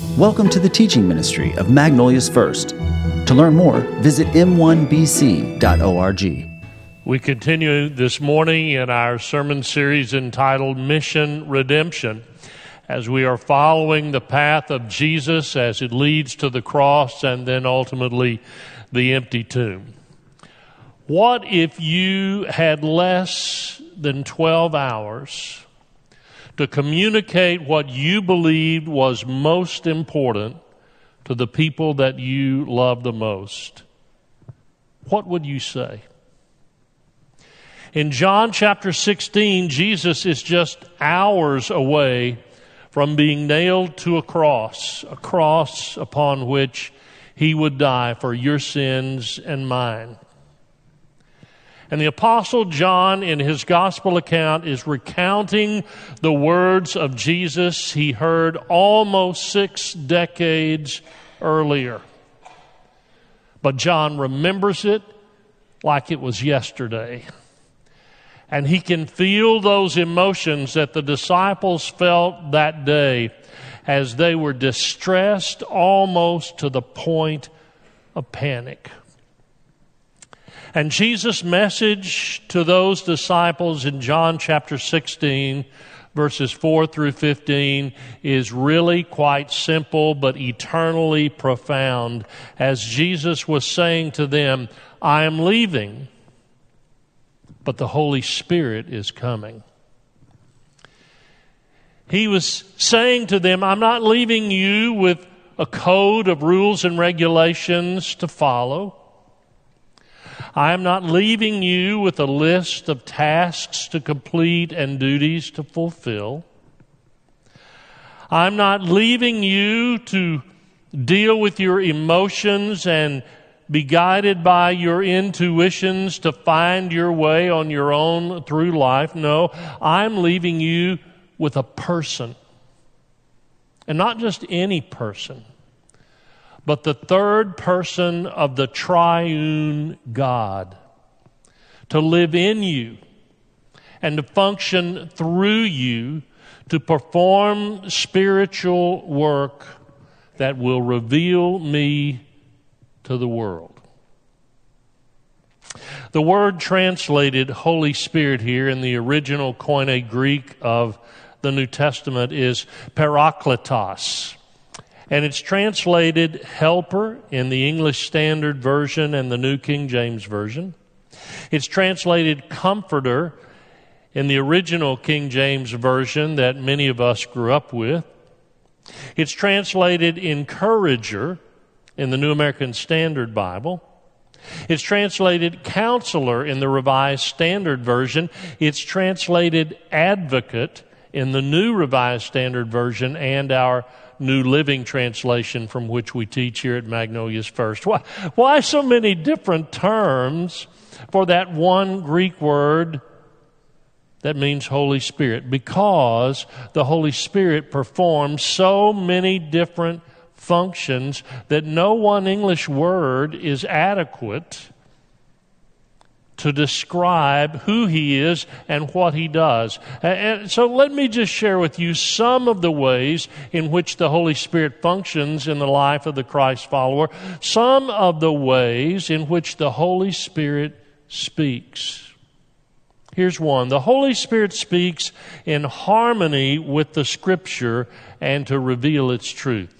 Welcome to the teaching ministry of Magnolia's First. To learn more, visit m1bc.org. We continue this morning in our sermon series entitled Mission Redemption as we are following the path of Jesus as it leads to the cross and then ultimately the empty tomb. What if you had less than 12 hours to communicate what you believed was most important to the people that you love the most? What would you say? In John chapter 16, Jesus is just hours away from being nailed to a cross, a cross upon which he would die for your sins and mine. And the Apostle John, in his gospel account, is recounting the words of Jesus he heard almost six decades earlier. But John remembers it like it was yesterday. And he can feel those emotions that the disciples felt that day as they were distressed almost to the point of panic. And Jesus' message to those disciples in John chapter 16, verses 4 through 15, is really quite simple but eternally profound. As Jesus was saying to them, I am leaving but the Holy Spirit is coming. He was saying to them, I'm not leaving you with a code of rules and regulations to follow. I am not leaving you with a list of tasks to complete and duties to fulfill. I'm not leaving you to deal with your emotions and be guided by your intuitions to find your way on your own through life. No, I'm leaving you with a person. And not just any person, but the third person of the triune God to live in you and to function through you to perform spiritual work that will reveal me to the world. The word translated Holy Spirit here in the original Koine Greek of the New Testament is parakletos. And it's translated helper in the English Standard Version and the New King James Version. It's translated comforter in the original King James Version that many of us grew up with. It's translated encourager in the New American Standard Bible. It's translated counselor in the Revised Standard Version. It's translated advocate in the New Revised Standard Version and our New Living Translation from which we teach here at Magnolia's First. Why, why so many different terms for that one Greek word that means Holy Spirit? Because the Holy Spirit performs so many different functions that no one English word is adequate to describe who he is and what he does. And so let me just share with you some of the ways in which the Holy Spirit functions in the life of the Christ follower, some of the ways in which the Holy Spirit speaks. Here's one. The Holy Spirit speaks in harmony with the Scripture and to reveal its truth.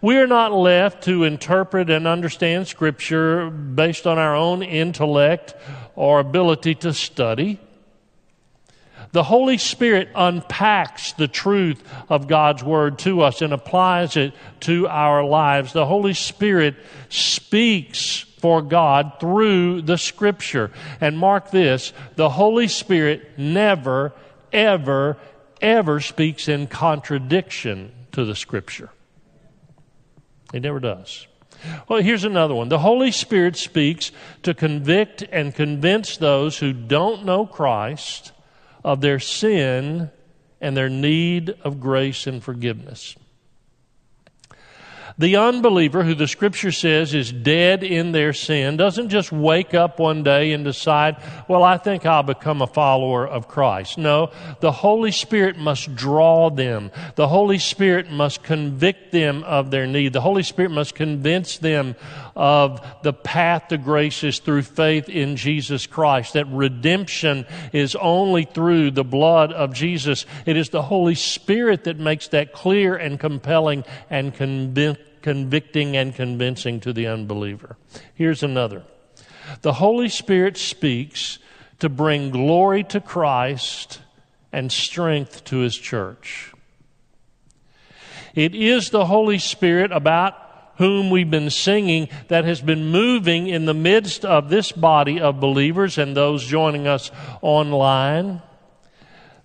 We are not left to interpret and understand Scripture based on our own intellect or ability to study. The Holy Spirit unpacks the truth of God's Word to us and applies it to our lives. The Holy Spirit speaks for God through the Scripture. And mark this the Holy Spirit never, ever, ever speaks in contradiction to the Scripture. He never does. Well, here's another one. The Holy Spirit speaks to convict and convince those who don't know Christ of their sin and their need of grace and forgiveness. The unbeliever, who the scripture says is dead in their sin, doesn't just wake up one day and decide, well, I think I'll become a follower of Christ. No, the Holy Spirit must draw them. The Holy Spirit must convict them of their need. The Holy Spirit must convince them of the path to grace is through faith in Jesus Christ, that redemption is only through the blood of Jesus. It is the Holy Spirit that makes that clear and compelling and convincing convicting and convincing to the unbeliever. Here's another the Holy Spirit speaks to bring glory to Christ and strength to His church. It is the Holy Spirit about whom we've been singing that has been moving in the midst of this body of believers and those joining us online.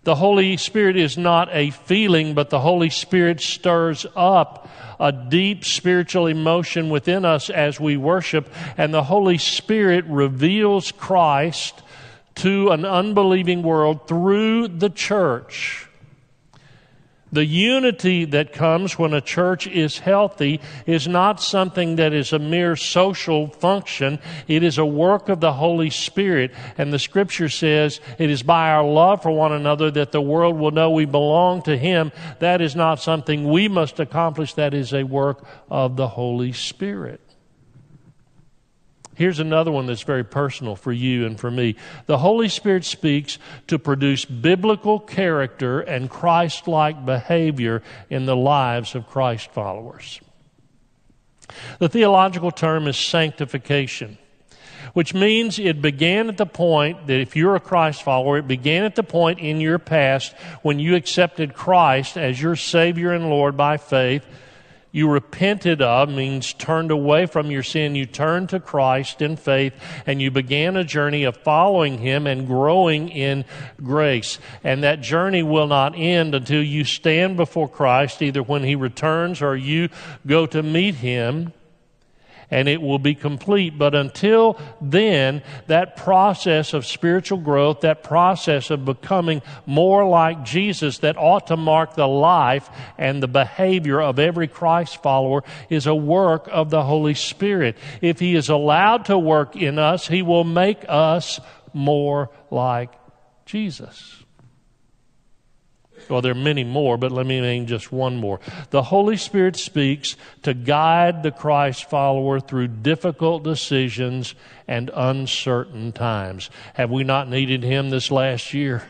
The Holy Spirit is not a feeling, but the Holy Spirit stirs up a deep spiritual emotion within us as we worship, and the Holy Spirit reveals Christ to an unbelieving world through the church. The unity that comes when a church is healthy is not something that is a mere social function. It is a work of the Holy Spirit. And the scripture says it is by our love for one another that the world will know we belong to Him. That is not something we must accomplish. That is a work of the Holy Spirit. Here's another one that's very personal for you and for me. The Holy Spirit speaks to produce biblical character and Christ like behavior in the lives of Christ followers. The theological term is sanctification, which means it began at the point that if you're a Christ follower, it began at the point in your past when you accepted Christ as your Savior and Lord by faith you repented of means turned away from your sin. You turned to Christ in faith and you began a journey of following Him and growing in grace. And that journey will not end until you stand before Christ, either when He returns or you go to meet Him and it will be complete. But until then, that process of spiritual growth, that process of becoming more like Jesus that ought to mark the life and the behavior of every Christ follower is a work of the Holy Spirit. If He is allowed to work in us, He will make us more like Jesus. Well, there are many more, but let me name just one more. The Holy Spirit speaks to guide the Christ follower through difficult decisions and uncertain times. Have we not needed Him this last year?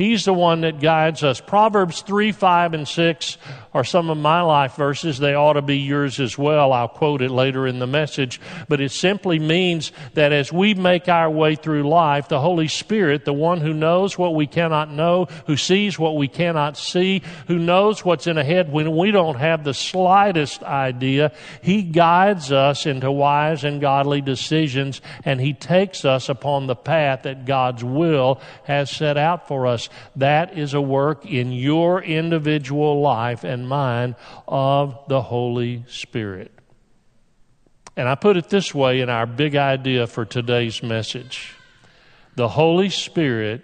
He's the one that guides us. Proverbs 3, 5, and 6 are some of my life verses. They ought to be yours as well. I'll quote it later in the message. But it simply means that as we make our way through life, the Holy Spirit, the one who knows what we cannot know, who sees what we cannot see, who knows what's in ahead when we don't have the slightest idea, He guides us into wise and godly decisions and He takes us upon the path that God's will has set out for us. That is a work in your individual life and mine of the Holy Spirit. And I put it this way in our big idea for today's message the Holy Spirit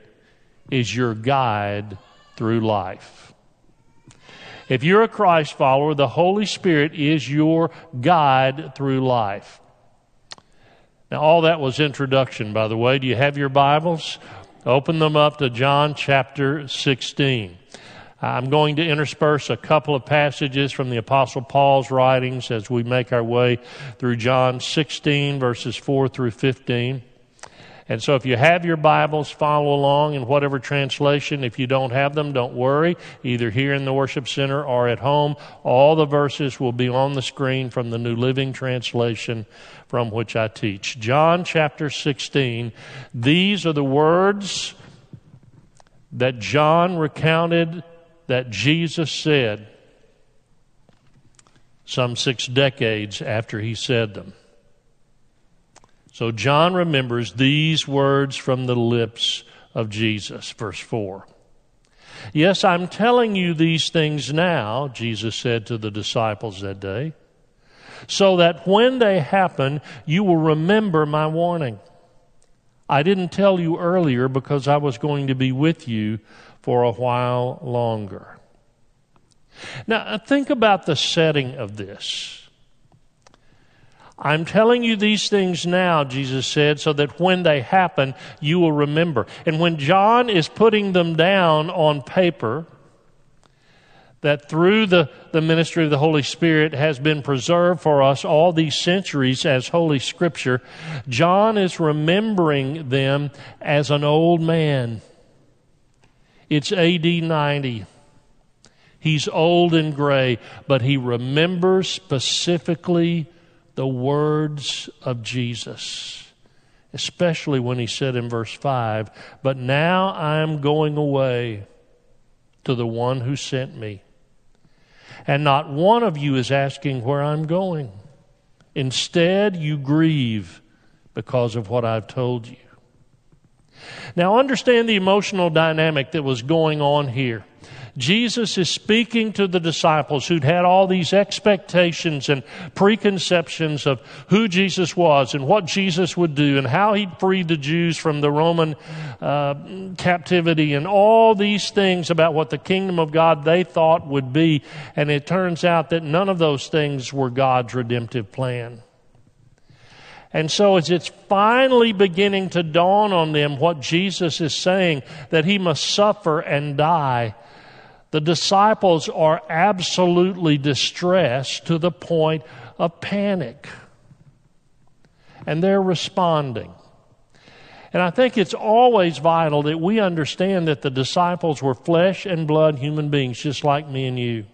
is your guide through life. If you're a Christ follower, the Holy Spirit is your guide through life. Now, all that was introduction, by the way. Do you have your Bibles? Open them up to John chapter 16. I'm going to intersperse a couple of passages from the Apostle Paul's writings as we make our way through John 16, verses 4 through 15. And so if you have your Bibles, follow along in whatever translation. If you don't have them, don't worry. Either here in the worship center or at home, all the verses will be on the screen from the New Living Translation from which I teach. John chapter 16. These are the words that John recounted that Jesus said some six decades after he said them. So John remembers these words from the lips of Jesus. Verse 4. Yes, I'm telling you these things now, Jesus said to the disciples that day, so that when they happen, you will remember my warning. I didn't tell you earlier because I was going to be with you for a while longer. Now, think about the setting of this. I'm telling you these things now, Jesus said, so that when they happen, you will remember. And when John is putting them down on paper, that through the, the ministry of the Holy Spirit has been preserved for us all these centuries as Holy Scripture, John is remembering them as an old man. It's AD 90. He's old and gray, but he remembers specifically the words of Jesus, especially when he said in verse 5, But now I am going away to the one who sent me. And not one of you is asking where I'm going. Instead, you grieve because of what I've told you. Now, understand the emotional dynamic that was going on here. Jesus is speaking to the disciples who'd had all these expectations and preconceptions of who Jesus was and what Jesus would do and how he'd free the Jews from the Roman uh, captivity and all these things about what the kingdom of God they thought would be. And it turns out that none of those things were God's redemptive plan. And so, as it's finally beginning to dawn on them what Jesus is saying, that he must suffer and die, the disciples are absolutely distressed to the point of panic. And they're responding. And I think it's always vital that we understand that the disciples were flesh and blood human beings, just like me and you.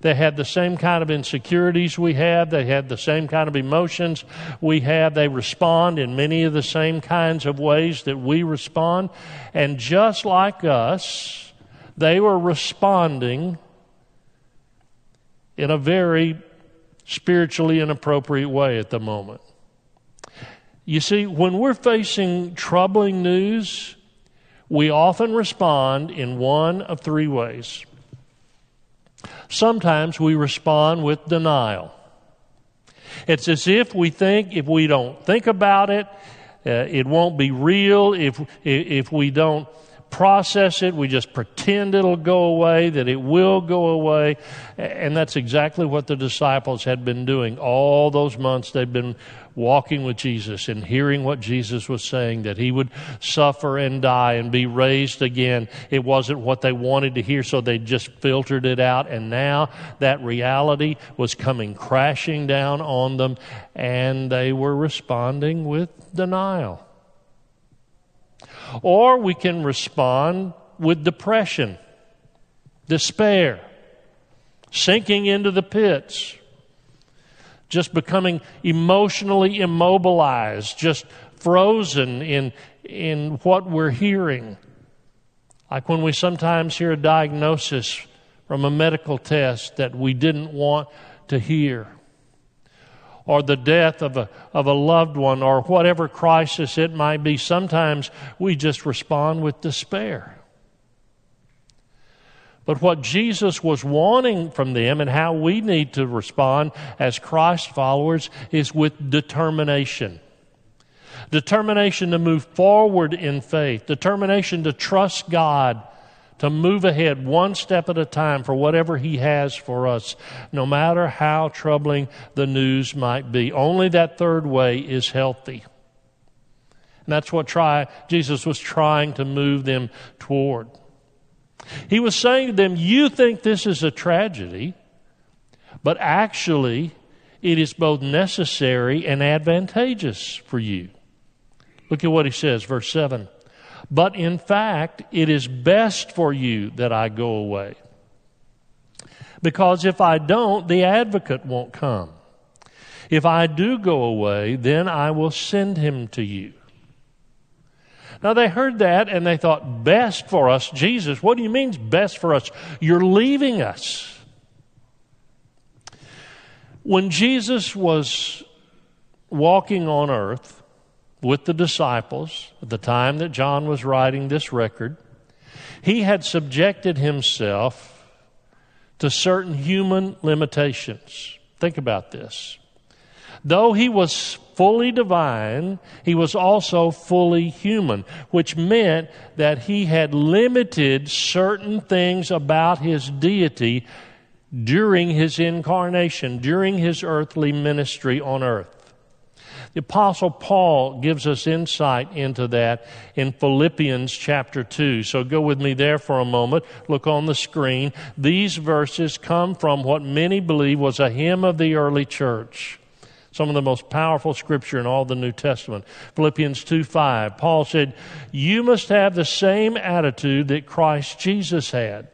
They had the same kind of insecurities we have. They had the same kind of emotions we have. They respond in many of the same kinds of ways that we respond. And just like us, they were responding in a very spiritually inappropriate way at the moment. You see, when we're facing troubling news, we often respond in one of three ways. Sometimes we respond with denial. It's as if we think if we don't think about it, uh, it won't be real. If, if we don't process it, we just pretend it'll go away, that it will go away. And that's exactly what the disciples had been doing all those months they'd been walking with Jesus and hearing what Jesus was saying, that he would suffer and die and be raised again. It wasn't what they wanted to hear, so they just filtered it out. And now that reality was coming crashing down on them, and they were responding with denial. Or we can respond with depression, despair, sinking into the pits, just becoming emotionally immobilized, just frozen in, in what we're hearing. Like when we sometimes hear a diagnosis from a medical test that we didn't want to hear or the death of a, of a loved one or whatever crisis it might be, sometimes we just respond with despair. But what Jesus was wanting from them and how we need to respond as Christ followers is with determination. Determination to move forward in faith, determination to trust God to move ahead one step at a time for whatever He has for us, no matter how troubling the news might be. Only that third way is healthy. And that's what try, Jesus was trying to move them toward. He was saying to them, You think this is a tragedy, but actually, it is both necessary and advantageous for you. Look at what he says, verse 7. But in fact, it is best for you that I go away. Because if I don't, the advocate won't come. If I do go away, then I will send him to you. Now they heard that and they thought, best for us, Jesus. What do you mean best for us? You're leaving us. When Jesus was walking on earth, with the disciples at the time that John was writing this record, he had subjected himself to certain human limitations. Think about this. Though he was fully divine, he was also fully human, which meant that he had limited certain things about his deity during his incarnation, during his earthly ministry on earth. The Apostle Paul gives us insight into that in Philippians chapter 2. So go with me there for a moment. Look on the screen. These verses come from what many believe was a hymn of the early church. Some of the most powerful scripture in all the New Testament. Philippians 2 5. Paul said, You must have the same attitude that Christ Jesus had.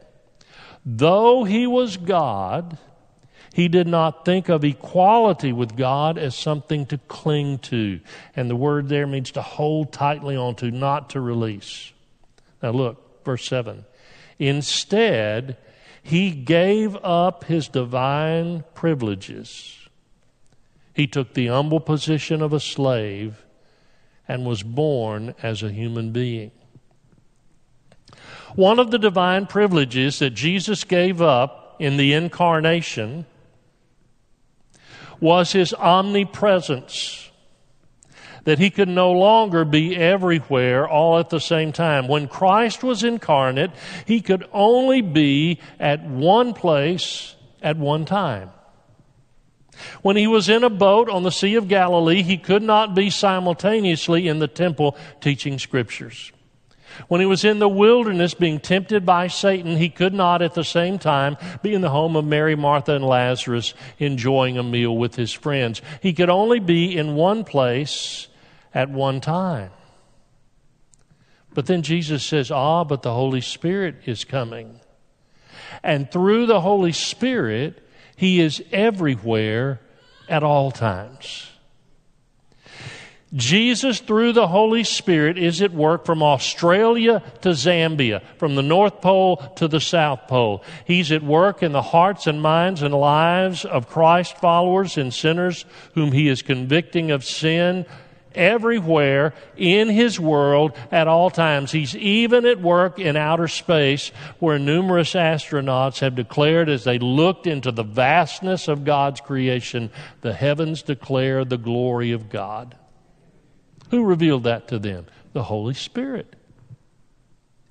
Though he was God, he did not think of equality with God as something to cling to. And the word there means to hold tightly onto, not to release. Now look, verse 7. Instead, he gave up his divine privileges. He took the humble position of a slave and was born as a human being. One of the divine privileges that Jesus gave up in the incarnation was his omnipresence. That he could no longer be everywhere all at the same time. When Christ was incarnate, he could only be at one place at one time. When he was in a boat on the Sea of Galilee, he could not be simultaneously in the temple teaching scriptures. When he was in the wilderness being tempted by Satan, he could not at the same time be in the home of Mary, Martha, and Lazarus enjoying a meal with his friends. He could only be in one place at one time. But then Jesus says, Ah, but the Holy Spirit is coming. And through the Holy Spirit, he is everywhere at all times. Jesus, through the Holy Spirit, is at work from Australia to Zambia, from the North Pole to the South Pole. He's at work in the hearts and minds and lives of Christ followers and sinners whom He is convicting of sin everywhere in His world at all times. He's even at work in outer space where numerous astronauts have declared as they looked into the vastness of God's creation, the heavens declare the glory of God. Who revealed that to them? The Holy Spirit.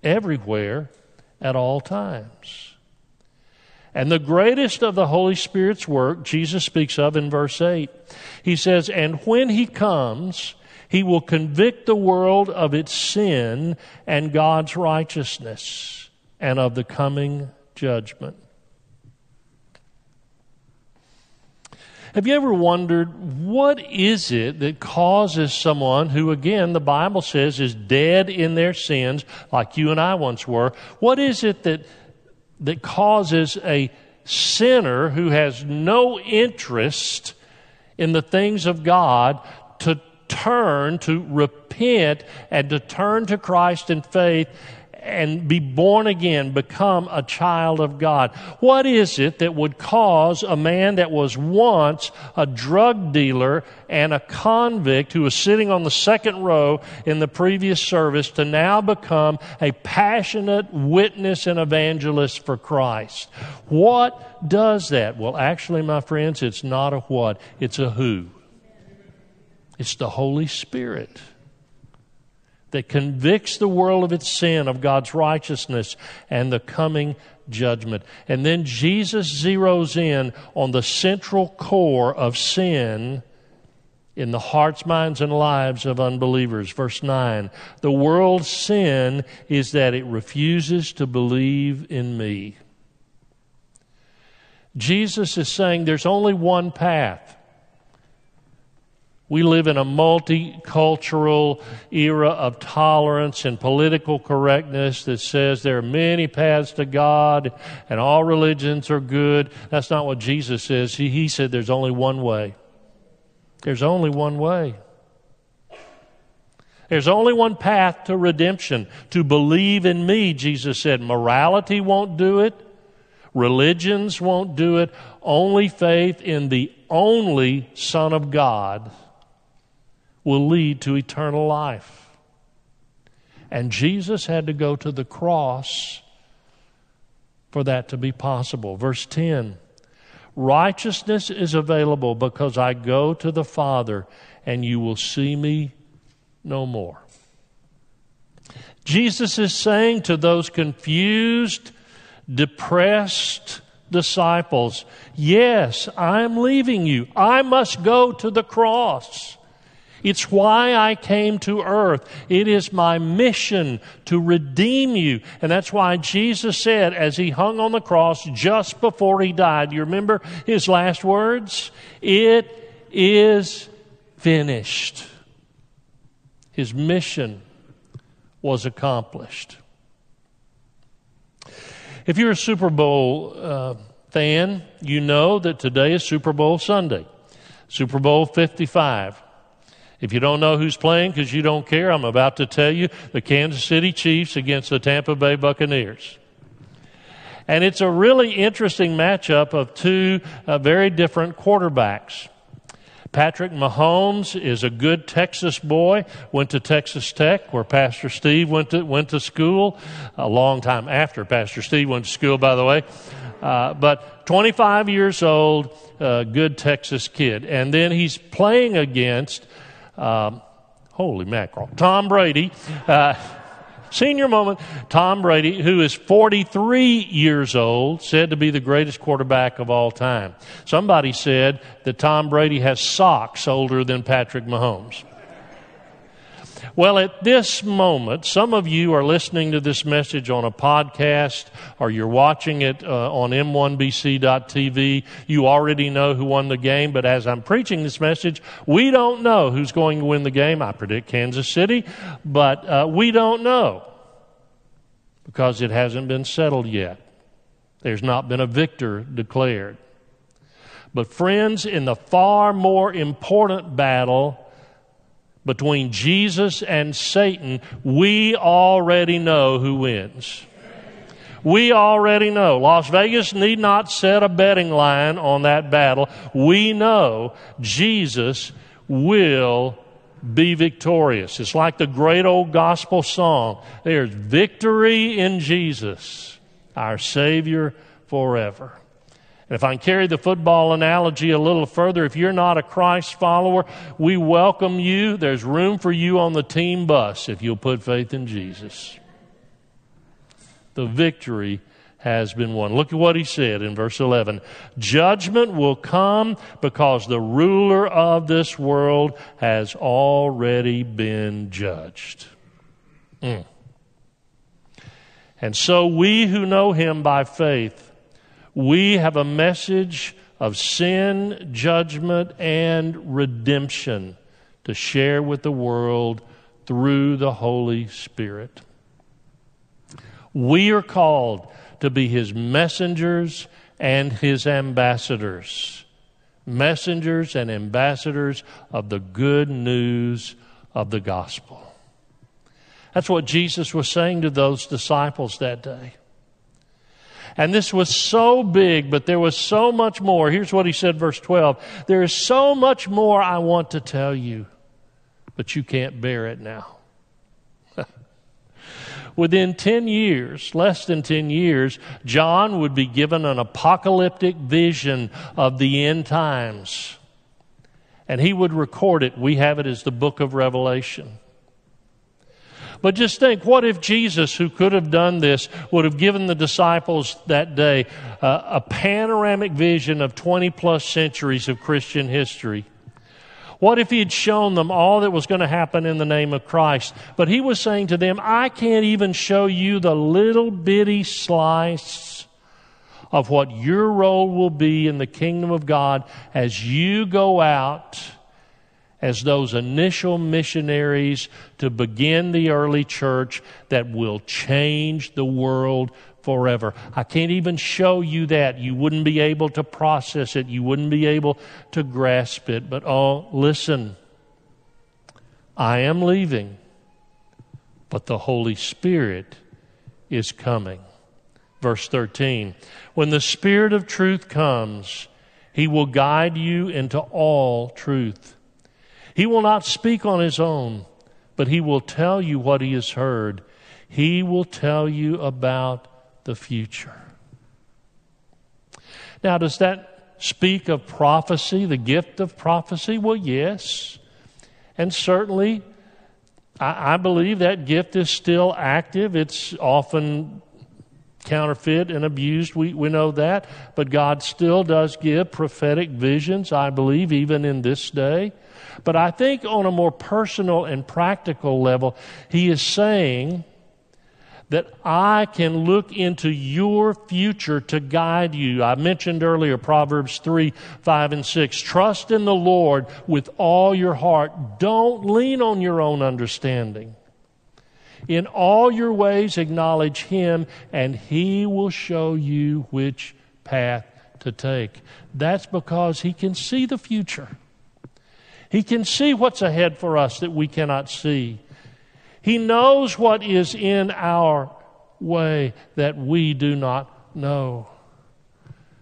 Everywhere, at all times. And the greatest of the Holy Spirit's work, Jesus speaks of in verse 8. He says, And when He comes, He will convict the world of its sin and God's righteousness and of the coming judgment. Have you ever wondered what is it that causes someone who, again, the Bible says is dead in their sins, like you and I once were? What is it that, that causes a sinner who has no interest in the things of God to turn, to repent, and to turn to Christ in faith and be born again, become a child of God? What is it that would cause a man that was once a drug dealer and a convict who was sitting on the second row in the previous service to now become a passionate witness and evangelist for Christ? What does that? Well, actually, my friends, it's not a what, it's a who. It's the Holy Spirit that convicts the world of its sin, of God's righteousness, and the coming judgment. And then Jesus zeroes in on the central core of sin in the hearts, minds, and lives of unbelievers. Verse 9 The world's sin is that it refuses to believe in me. Jesus is saying there's only one path. We live in a multicultural era of tolerance and political correctness that says there are many paths to God and all religions are good. That's not what Jesus says. He, he said there's only one way. There's only one way. There's only one path to redemption. To believe in me, Jesus said. Morality won't do it. Religions won't do it. Only faith in the only Son of God will lead to eternal life. And Jesus had to go to the cross for that to be possible. Verse 10 Righteousness is available because I go to the Father and you will see me no more. Jesus is saying to those confused, depressed, disciples, Yes, I'm leaving you. I must go to the cross. It's why I came to earth. It is my mission to redeem you. And that's why Jesus said, as he hung on the cross just before he died, you remember his last words? It is finished. His mission was accomplished. If you're a Super Bowl uh, fan, you know that today is Super Bowl Sunday, Super Bowl 55. If you don't know who's playing because you don't care, I'm about to tell you the Kansas City Chiefs against the Tampa Bay Buccaneers. And it's a really interesting matchup of two uh, very different quarterbacks. Patrick Mahomes is a good Texas boy, went to Texas Tech where Pastor Steve went to, went to school a long time after Pastor Steve went to school, by the way. Uh, but 25 years old, uh, good Texas kid. And then he's playing against um, holy mackerel. Tom Brady. Uh, senior moment. Tom Brady, who is 43 years old, said to be the greatest quarterback of all time. Somebody said that Tom Brady has socks older than Patrick Mahomes. Well, at this moment, some of you are listening to this message on a podcast or you're watching it uh, on m1bc.tv. You already know who won the game, but as I'm preaching this message, we don't know who's going to win the game. I predict Kansas City, but uh, we don't know because it hasn't been settled yet. There's not been a victor declared. But, friends, in the far more important battle, between Jesus and Satan, we already know who wins. We already know. Las Vegas need not set a betting line on that battle. We know Jesus will be victorious. It's like the great old gospel song. There's victory in Jesus, our Savior forever. And if I can carry the football analogy a little further, if you're not a Christ follower, we welcome you. There's room for you on the team bus if you'll put faith in Jesus. The victory has been won. Look at what he said in verse 11. Judgment will come because the ruler of this world has already been judged. Mm. And so we who know him by faith, we have a message of sin, judgment, and redemption to share with the world through the Holy Spirit. We are called to be His messengers and His ambassadors. Messengers and ambassadors of the good news of the gospel. That's what Jesus was saying to those disciples that day. And this was so big, but there was so much more. Here's what he said, verse 12. There is so much more I want to tell you, but you can't bear it now. Within 10 years, less than 10 years, John would be given an apocalyptic vision of the end times. And he would record it. We have it as the book of Revelation. But just think what if Jesus, who could have done this, would have given the disciples that day uh, a panoramic vision of 20 plus centuries of Christian history? What if he had shown them all that was going to happen in the name of Christ? But he was saying to them, I can't even show you the little bitty slice of what your role will be in the kingdom of God as you go out as those initial missionaries to begin the early church that will change the world forever. I can't even show you that. You wouldn't be able to process it, you wouldn't be able to grasp it. But oh, listen, I am leaving, but the Holy Spirit is coming. Verse 13 When the Spirit of truth comes, he will guide you into all truth. He will not speak on his own, but he will tell you what he has heard. He will tell you about the future. Now, does that speak of prophecy, the gift of prophecy? Well, yes. And certainly, I, I believe that gift is still active. It's often counterfeit and abused. We, we know that. But God still does give prophetic visions, I believe, even in this day. But I think on a more personal and practical level, He is saying that I can look into your future to guide you. I mentioned earlier Proverbs 3, 5, and 6. Trust in the Lord with all your heart. Don't lean on your own understanding. In all your ways, acknowledge Him, and He will show you which path to take. That's because He can see the future. He can see what's ahead for us that we cannot see. He knows what is in our way that we do not know.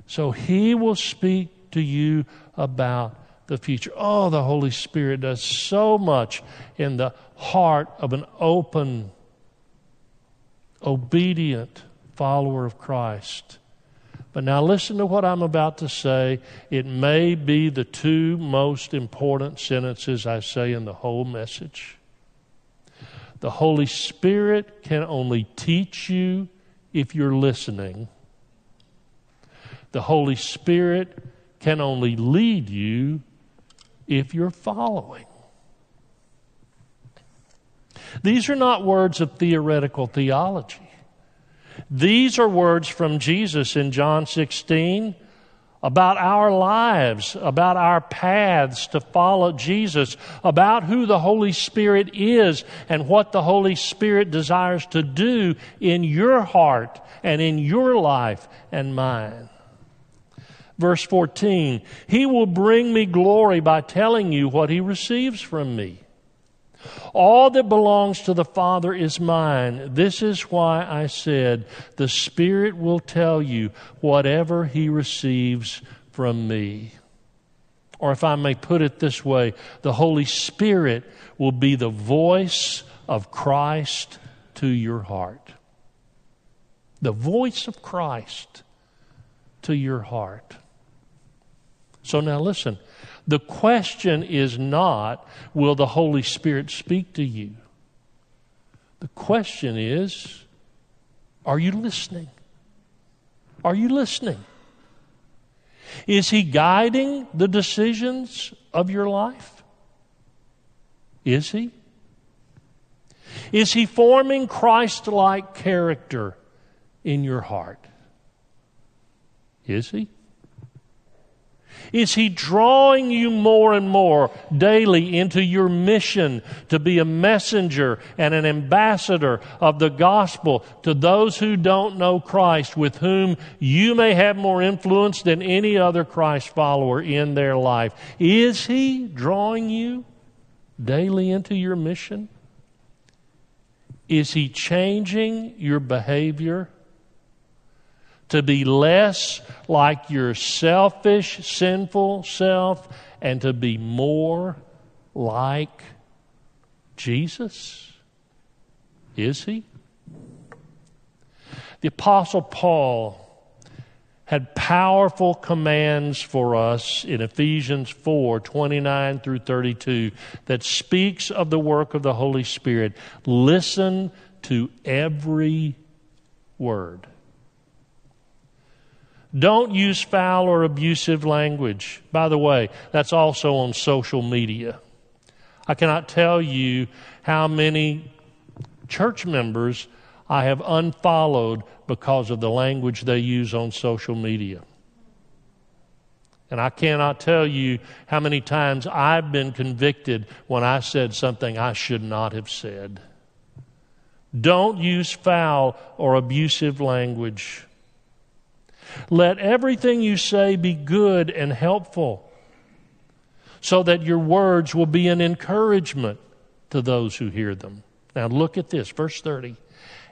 So He will speak to you about the future. Oh, the Holy Spirit does so much in the heart of an open, obedient follower of Christ. But now listen to what I'm about to say. It may be the two most important sentences I say in the whole message. The Holy Spirit can only teach you if you're listening. The Holy Spirit can only lead you if you're following. These are not words of theoretical theology. These are words from Jesus in John 16 about our lives, about our paths to follow Jesus, about who the Holy Spirit is and what the Holy Spirit desires to do in your heart and in your life and mine. Verse 14, He will bring me glory by telling you what He receives from me. All that belongs to the Father is mine. This is why I said, The Spirit will tell you whatever He receives from me. Or if I may put it this way, the Holy Spirit will be the voice of Christ to your heart. The voice of Christ to your heart. So now listen. The question is not, will the Holy Spirit speak to you? The question is, are you listening? Are you listening? Is He guiding the decisions of your life? Is He? Is He forming Christ like character in your heart? Is He? Is He drawing you more and more daily into your mission to be a messenger and an ambassador of the gospel to those who don't know Christ, with whom you may have more influence than any other Christ follower in their life? Is He drawing you daily into your mission? Is He changing your behavior? To be less like your selfish, sinful self and to be more like Jesus? Is he? The Apostle Paul had powerful commands for us in Ephesians 4 29 through 32 that speaks of the work of the Holy Spirit. Listen to every word. Don't use foul or abusive language. By the way, that's also on social media. I cannot tell you how many church members I have unfollowed because of the language they use on social media. And I cannot tell you how many times I've been convicted when I said something I should not have said. Don't use foul or abusive language. Let everything you say be good and helpful, so that your words will be an encouragement to those who hear them. Now look at this, verse 30.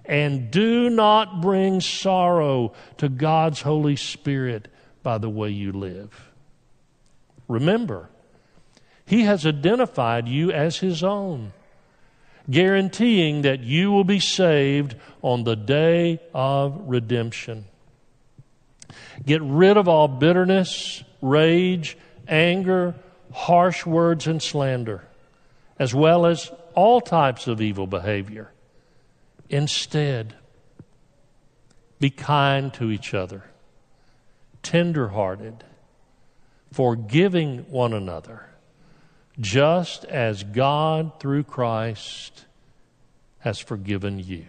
And do not bring sorrow to God's Holy Spirit by the way you live. Remember, He has identified you as His own, guaranteeing that you will be saved on the day of redemption. Get rid of all bitterness, rage, anger, harsh words, and slander, as well as all types of evil behavior. Instead, Be kind to each other, tenderhearted, forgiving one another, just as God through Christ has forgiven you.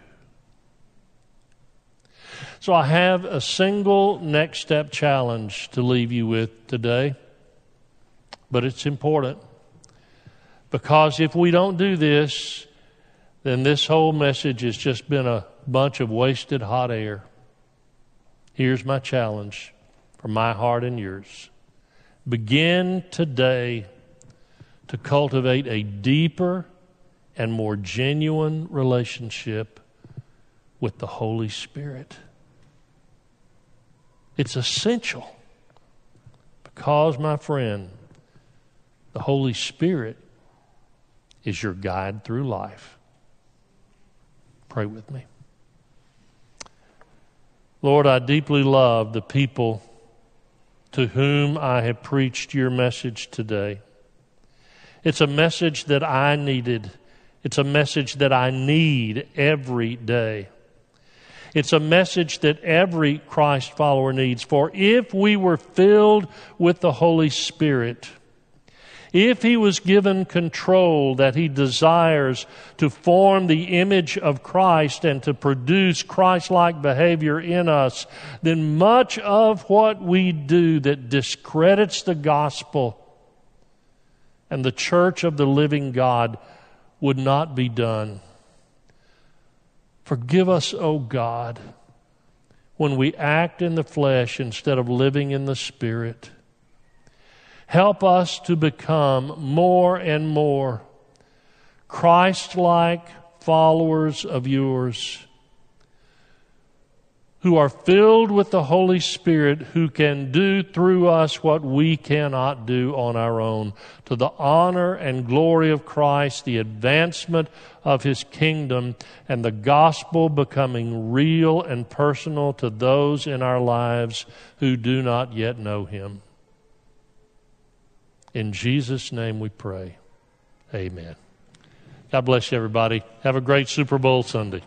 So I have a single next step challenge to leave you with today, but it's important because if we don't do this, then this whole message has just been a bunch of wasted hot air. Here's my challenge for my heart and yours. Begin today to cultivate a deeper and more genuine relationship with the Holy Spirit. It's essential because, my friend, the Holy Spirit is your guide through life. Pray with me. Lord, I deeply love the people to whom I have preached your message today. It's a message that I needed. It's a message that I need every day. It's a message that every Christ follower needs. For if we were filled with the Holy Spirit, if he was given control that he desires to form the image of Christ and to produce Christ like behavior in us, then much of what we do that discredits the gospel and the church of the living God would not be done. Forgive us, O God, when we act in the flesh instead of living in the Spirit. Help us to become more and more Christ like followers of yours who are filled with the Holy Spirit, who can do through us what we cannot do on our own, to the honor and glory of Christ, the advancement of His kingdom, and the gospel becoming real and personal to those in our lives who do not yet know Him. In Jesus' name we pray. Amen. God bless you, everybody. Have a great Super Bowl Sunday.